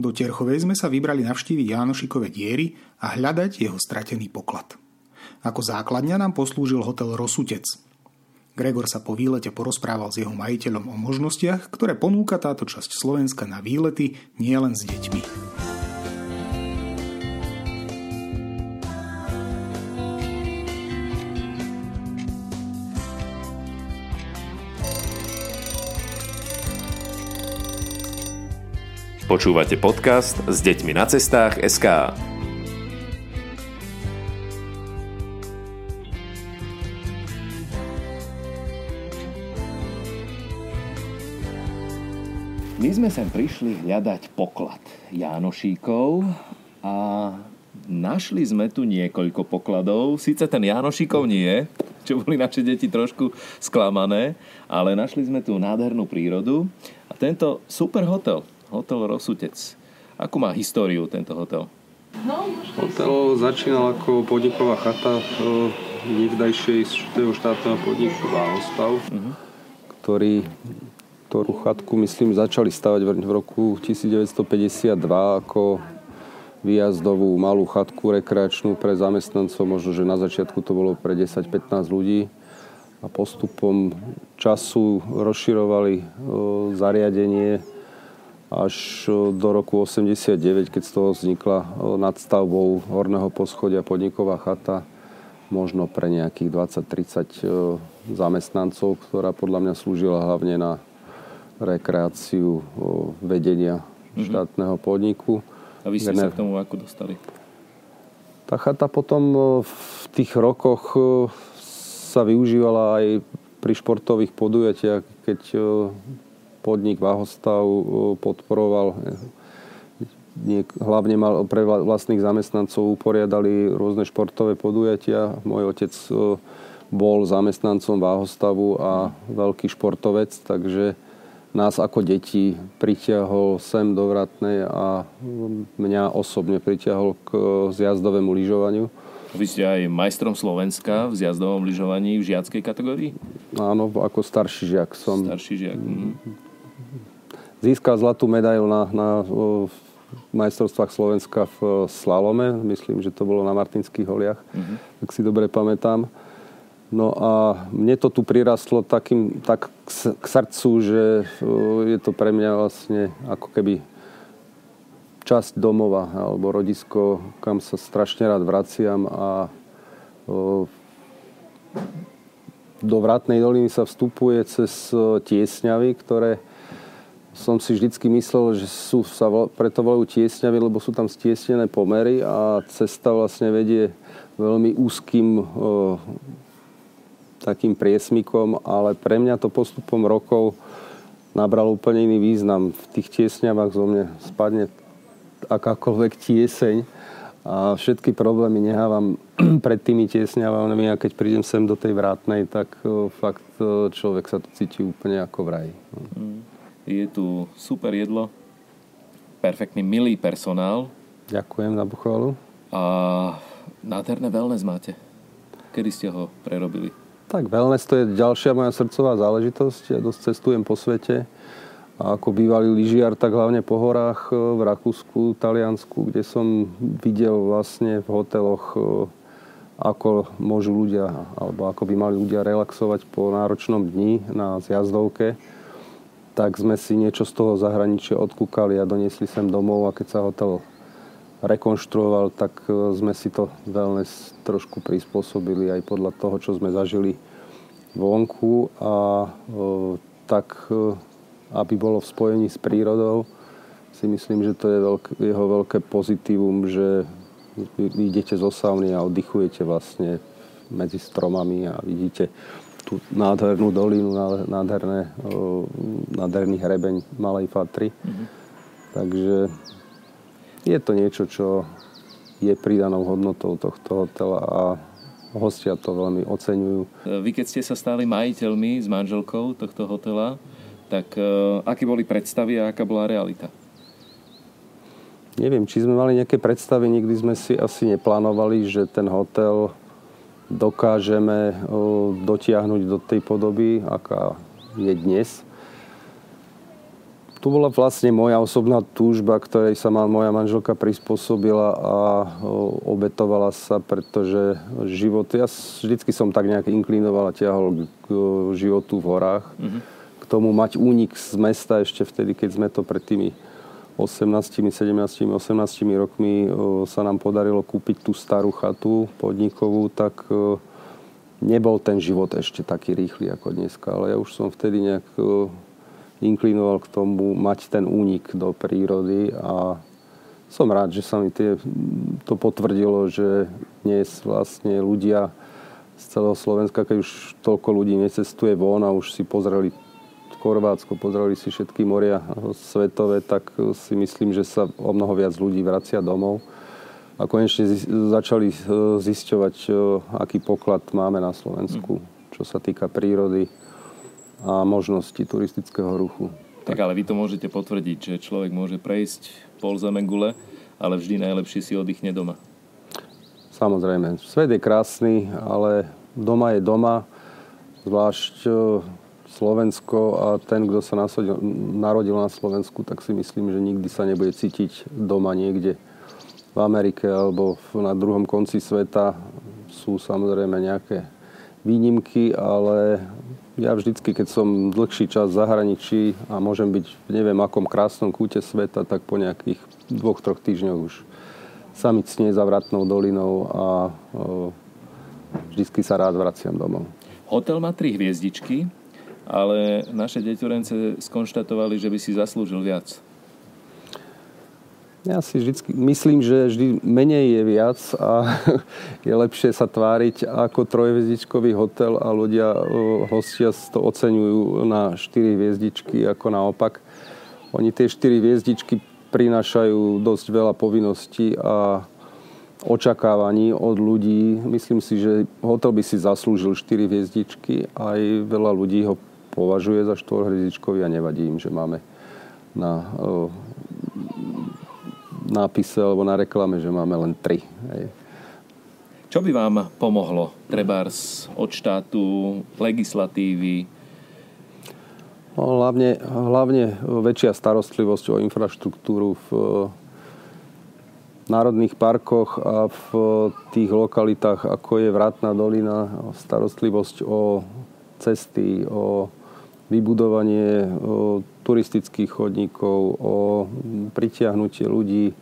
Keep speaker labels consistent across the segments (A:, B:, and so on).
A: Do Terchovej sme sa vybrali navštíviť Jánošikové diery a hľadať jeho stratený poklad. Ako základňa nám poslúžil hotel Rosutec. Gregor sa po výlete porozprával s jeho majiteľom o možnostiach, ktoré ponúka táto časť Slovenska na výlety nielen s deťmi.
B: Počúvate podcast s deťmi na cestách SK. My sme sem prišli hľadať poklad Jánošíkov a našli sme tu niekoľko pokladov. Sice ten Jánošíkov nie, čo boli naše deti trošku sklamané, ale našli sme tu nádhernú prírodu a tento super hotel, Hotel Rosutec. Akú má históriu tento hotel?
C: Hotel začínal ako podniková chata niekdajšej štátneho podniku Váhostav, uh-huh. ktorý ktorú chatku, myslím, začali stavať v roku 1952 ako výjazdovú malú chatku rekreačnú pre zamestnancov. Možno, že na začiatku to bolo pre 10-15 ľudí. A postupom času rozširovali zariadenie až do roku 89, keď z toho vznikla nadstavbou horného poschodia podniková chata, možno pre nejakých 20-30 zamestnancov, ktorá podľa mňa slúžila hlavne na rekreáciu vedenia mhm. štátneho podniku.
B: A vy ste sa k tomu ako dostali?
C: Tá chata potom v tých rokoch sa využívala aj pri športových podujatiach, keď podnik Váhostav podporoval hlavne mal pre vlastných zamestnancov uporiadali rôzne športové podujatia. Môj otec bol zamestnancom Váhostavu a veľký športovec, takže nás ako deti pritiahol sem do Vratnej a mňa osobne pritiahol k zjazdovému lyžovaniu.
B: Vy ste aj majstrom Slovenska v zjazdovom lyžovaní v žiackej kategórii?
C: Áno, ako starší žiak som.
B: Starší žiak. Mm
C: získal zlatú medailu na, na majstrovstvách Slovenska v slalome. Myslím, že to bolo na Martinských holiach, uh-huh. ak si dobre pamätám. No a mne to tu prirastlo takým, tak k srdcu, že je to pre mňa vlastne ako keby časť domova alebo rodisko, kam sa strašne rád vraciam a do Vratnej doliny sa vstupuje cez tiesňavy, ktoré som si vždycky myslel, že sú, sa preto volajú tiesňavy, lebo sú tam stiesnené pomery a cesta vlastne vedie veľmi úzkým e, takým priesmikom, ale pre mňa to postupom rokov nabral úplne iný význam. V tých tiesňavách zo mne spadne akákoľvek tieseň a všetky problémy nehávam pred tými tiesňavami a keď prídem sem do tej vrátnej, tak e, fakt e, človek sa tu cíti úplne ako v raji. Mm.
B: Je tu super jedlo, perfektný, milý personál.
C: Ďakujem za pochvalu.
B: A nádherné wellness máte. Kedy ste ho prerobili?
C: Tak wellness to je ďalšia moja srdcová záležitosť. Ja dosť cestujem po svete. A ako bývalý lyžiar, tak hlavne po horách e, v Rakúsku, Taliansku, kde som videl vlastne v hoteloch, e, ako môžu ľudia, alebo ako by mali ľudia relaxovať po náročnom dni na zjazdovke tak sme si niečo z toho zahraničia odkúkali a doniesli sem domov a keď sa hotel rekonštruoval, tak e, sme si to wellness trošku prispôsobili aj podľa toho, čo sme zažili vonku a e, tak, e, aby bolo v spojení s prírodou, si myslím, že to je veľké, jeho veľké pozitívum, že idete zo sauny a oddychujete vlastne medzi stromami a vidíte tú nádhernú dolinu, nádherné, nádherný hrebeň Malej Fatry. Mm-hmm. Takže je to niečo, čo je pridanou hodnotou tohto hotela a hostia to veľmi oceňujú.
B: Vy keď ste sa stali majiteľmi s manželkou tohto hotela, tak uh, aké boli predstavy a aká bola realita?
C: Neviem, či sme mali nejaké predstavy, nikdy sme si asi neplánovali, že ten hotel dokážeme dotiahnuť do tej podoby, aká je dnes. To bola vlastne moja osobná túžba, ktorej sa ma moja manželka prispôsobila a obetovala sa, pretože život, ja vždycky som tak nejak inklinoval a ťahol k životu v horách. Mm-hmm. K tomu mať únik z mesta ešte vtedy, keď sme to pred tými 18, 17, 18 rokmi sa nám podarilo kúpiť tú starú chatu podnikovú, tak nebol ten život ešte taký rýchly ako dneska. Ale ja už som vtedy nejak inklinoval k tomu mať ten únik do prírody a som rád, že sa mi tie, to potvrdilo, že dnes vlastne ľudia z celého Slovenska, keď už toľko ľudí necestuje von a už si pozreli Chorvátsko, pozreli si všetky moria svetové, tak si myslím, že sa o mnoho viac ľudí vracia domov a konečne začali zisťovať, aký poklad máme na Slovensku, čo sa týka prírody a možnosti turistického ruchu.
B: Tak ale vy to môžete potvrdiť, že človek môže prejsť pol gule, ale vždy najlepšie si oddychne doma.
C: Samozrejme. Svet je krásny, ale doma je doma. Zvlášť e, Slovensko a ten, kto sa nasadil, narodil na Slovensku, tak si myslím, že nikdy sa nebude cítiť doma niekde v Amerike alebo na druhom konci sveta. Sú samozrejme nejaké výnimky, ale ja vždycky, keď som dlhší čas v zahraničí a môžem byť v neviem akom krásnom kúte sveta, tak po nejakých dvoch, troch týždňoch už sa mi cnie za vratnou dolinou a vždycky sa rád vraciam domov.
B: Hotel má tri hviezdičky, ale naše deťorence skonštatovali, že by si zaslúžil viac.
C: Ja si vždy myslím, že vždy menej je viac a je lepšie sa tváriť ako trojhviezdičkový hotel a ľudia, hostia to oceňujú na 4 hviezdičky ako naopak. Oni tie 4 hviezdičky prinášajú dosť veľa povinností a očakávaní od ľudí. Myslím si, že hotel by si zaslúžil 4 hviezdičky. Aj veľa ľudí ho považuje za 4 hviezdičkový a nevadí im, že máme na nápise alebo na reklame, že máme len tri. Hej.
B: Čo by vám pomohlo, trebárs od štátu, legislatívy?
C: No, hlavne, hlavne väčšia starostlivosť o infraštruktúru v národných parkoch a v tých lokalitách, ako je Vratná dolina, starostlivosť o cesty, o vybudovanie turistických chodníkov, o pritiahnutie ľudí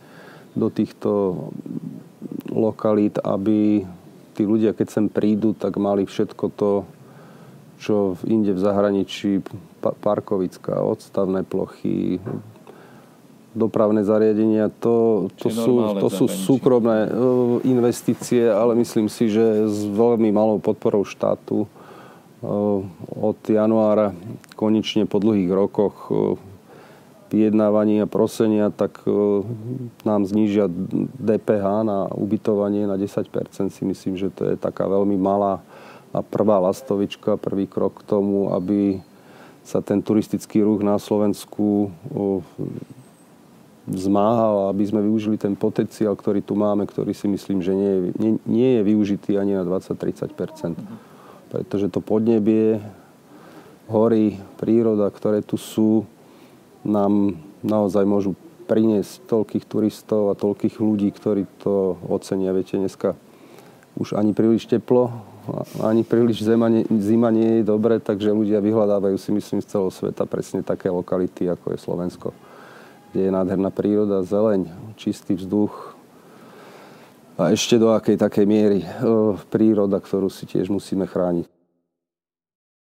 C: do týchto lokalít, aby tí ľudia, keď sem prídu, tak mali všetko to, čo inde v zahraničí, parkovická, odstavné plochy, dopravné zariadenia, to, to, sú, to sú súkromné investície, ale myslím si, že s veľmi malou podporou štátu od januára konečne po dlhých rokoch vyjednávaní a prosenia, tak nám znížia DPH na ubytovanie na 10% si myslím, že to je taká veľmi malá a prvá lastovička, prvý krok k tomu, aby sa ten turistický ruch na Slovensku zmáhal, aby sme využili ten potenciál, ktorý tu máme, ktorý si myslím, že nie je, nie, nie je využitý ani na 20-30 pretože to podnebie, hory, príroda, ktoré tu sú, nám naozaj môžu priniesť toľkých turistov a toľkých ľudí, ktorí to ocenia. Viete, dneska už ani príliš teplo, ani príliš zima nie, zima nie je dobre, takže ľudia vyhľadávajú si myslím z celého sveta presne také lokality, ako je Slovensko, kde je nádherná príroda, zeleň, čistý vzduch, a ešte do akej takej miery príroda, ktorú si tiež musíme chrániť.